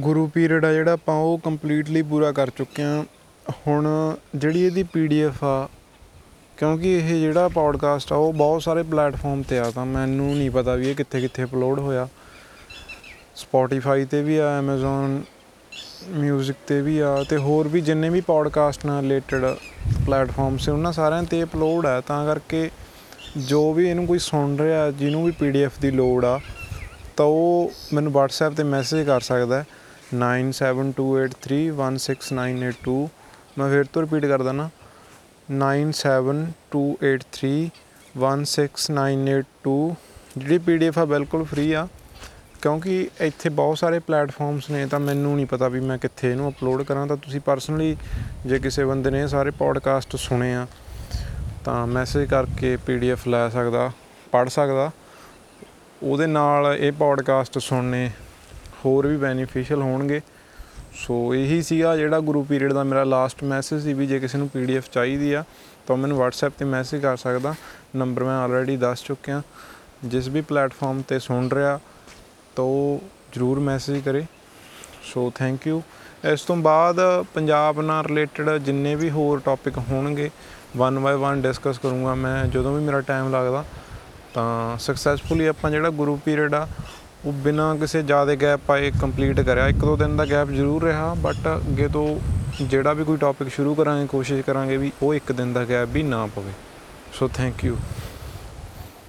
ਗੁਰੂ period ਆ ਜਿਹੜਾ ਆਪਾਂ ਉਹ ਕੰਪਲੀਟਲੀ ਪੂਰਾ ਕਰ ਚੁੱਕੇ ਆ ਹੁਣ ਜਿਹੜੀ ਇਹਦੀ ਪੀਡੀਐਫ ਆ, ਕਿਉਂਕਿ ਇਹ ਜਿਹੜਾ ਪੌਡਕਾਸਟ ਆ, ਉਹ ਬਹੁਤ ਸਾਰੇ ਪਲੇਟਫਾਰਮ ਤੇ ਆ, ਤਾਂ ਮੈਨੂੰ ਨਹੀਂ ਪਤਾ ਵੀ ਇਹ ਕਿੱਥੇ ਕਿੱਥੇ ਅਪਲੋਡ ਹੋਇਆ। ਸਪੋਟੀਫਾਈ ਤੇ ਵੀ ਆ, Amazon ਮਿਊਜ਼ਿਕ ਤੇ ਵੀ ਆ, ਤੇ ਹੋਰ ਵੀ ਜਿੰਨੇ ਵੀ ਪੌਡਕਾਸਟ ਨਾਲ ਰਿਲੇਟਡ ਪਲੇਟਫਾਰਮ ਸੀ ਉਹਨਾਂ ਸਾਰਿਆਂ ਤੇ ਅਪਲੋਡ ਹੈ ਤਾਂ ਕਰਕੇ ਜੋ ਵੀ ਇਹਨੂੰ ਕੋਈ ਸੁਣ ਰਿਹਾ, ਜਿਹਨੂੰ ਵੀ ਪੀਡੀਐਫ ਦੀ ਲੋੜ ਆ, ਤਾਂ ਉਹ ਮੈਨੂੰ WhatsApp ਤੇ ਮੈਸੇਜ ਕਰ ਸਕਦਾ ਹੈ। 9728316982 ਮੈਂ ਫਿਰ ਤੋਂ ਰਿਪੀਟ ਕਰ ਦਿੰਦਾ 9728316982 ਜਿਹੜੀ ਪੀਡੀਐਫ ਆ ਬਿਲਕੁਲ ਫ੍ਰੀ ਆ ਕਿਉਂਕਿ ਇੱਥੇ ਬਹੁਤ ਸਾਰੇ ਪਲੇਟਫਾਰਮਸ ਨੇ ਤਾਂ ਮੈਨੂੰ ਨਹੀਂ ਪਤਾ ਵੀ ਮੈਂ ਕਿੱਥੇ ਇਹਨੂੰ ਅਪਲੋਡ ਕਰਾਂ ਤਾਂ ਤੁਸੀਂ ਪਰਸਨਲੀ ਜੇ ਕਿਸੇ ਬੰਦੇ ਨੇ ਇਹ ਸਾਰੇ ਪੋਡਕਾਸਟ ਸੁਣੇ ਆ ਤਾਂ ਮੈਸੇਜ ਕਰਕੇ ਪੀਡੀਐਫ ਲੈ ਸਕਦਾ ਪੜ੍ਹ ਸਕਦਾ ਉਹਦੇ ਨਾਲ ਇਹ ਪੋਡਕਾਸਟ ਸੁਣਨੇ ਹੋਰ ਵੀ ਬੈਨੀਫੀਸ਼ੀਅਲ ਹੋਣਗੇ। ਸੋ ਇਹੀ ਸੀਗਾ ਜਿਹੜਾ ਗੁਰੂ ਪੀਰੀਅਡ ਦਾ ਮੇਰਾ ਲਾਸਟ ਮੈਸੇਜ ਸੀ ਵੀ ਜੇ ਕਿਸੇ ਨੂੰ ਪੀਡੀਐਫ ਚਾਹੀਦੀ ਆ, ਤਾਂ ਉਹ ਮੈਨੂੰ WhatsApp ਤੇ ਮੈਸੇਜ ਕਰ ਸਕਦਾ। ਨੰਬਰ ਮੈਂ ਆਲਰੇਡੀ ਦੱਸ ਚੁੱਕਿਆ। ਜਿਸ ਵੀ ਪਲੇਟਫਾਰਮ ਤੇ ਸੁਣ ਰਿਹਾ, ਤਾਂ ਉਹ ਜ਼ਰੂਰ ਮੈਸੇਜ ਕਰੇ। ਸੋ ਥੈਂਕ ਯੂ ਇਸ ਤੋਂ ਬਾਅਦ ਪੰਜਾਬ ਨਾਲ ਰਿਲੇਟਡ ਜਿੰਨੇ ਵੀ ਹੋਰ ਟੌਪਿਕ ਹੋਣਗੇ ਵਨ ਬਾਏ ਵਨ ਡਿਸਕਸ ਕਰੂੰਗਾ ਮੈਂ। ਜਦੋਂ ਵੀ ਮੇਰਾ ਟਾਈਮ ਲੱਗਦਾ, ਤਾਂ ਸਕਸੈਸਫੁਲੀ ਆਪਾਂ ਜਿਹੜਾ ਗੁਰੂ ਪੀਰੀਅਡ ਆ ਉਹ ਬਿਨਾਂ ਕਿਸੇ ਜ਼ਿਆਦਾ ਗੈਪ ਪਾਏ ਕੰਪਲੀਟ ਕਰਿਆ। ਇੱਕ ਦੋ ਦਿਨ ਦਾ ਗੈਪ ਜ਼ਰੂਰ ਰਿਹਾ ਬਟ ਅੱਗੇ ਤੋਂ ਜਿਹੜਾ ਵੀ ਕੋਈ ਟੌਪਿਕ ਸ਼ੁਰੂ ਕਰਾਂਗੇ, ਕੋਸ਼ਿਸ਼ ਕਰਾਂਗੇ ਵੀ ਉਹ ਇੱਕ ਦਿਨ ਦਾ ਗੈਪ ਵੀ ਨਾ ਪਵੇ। So thank you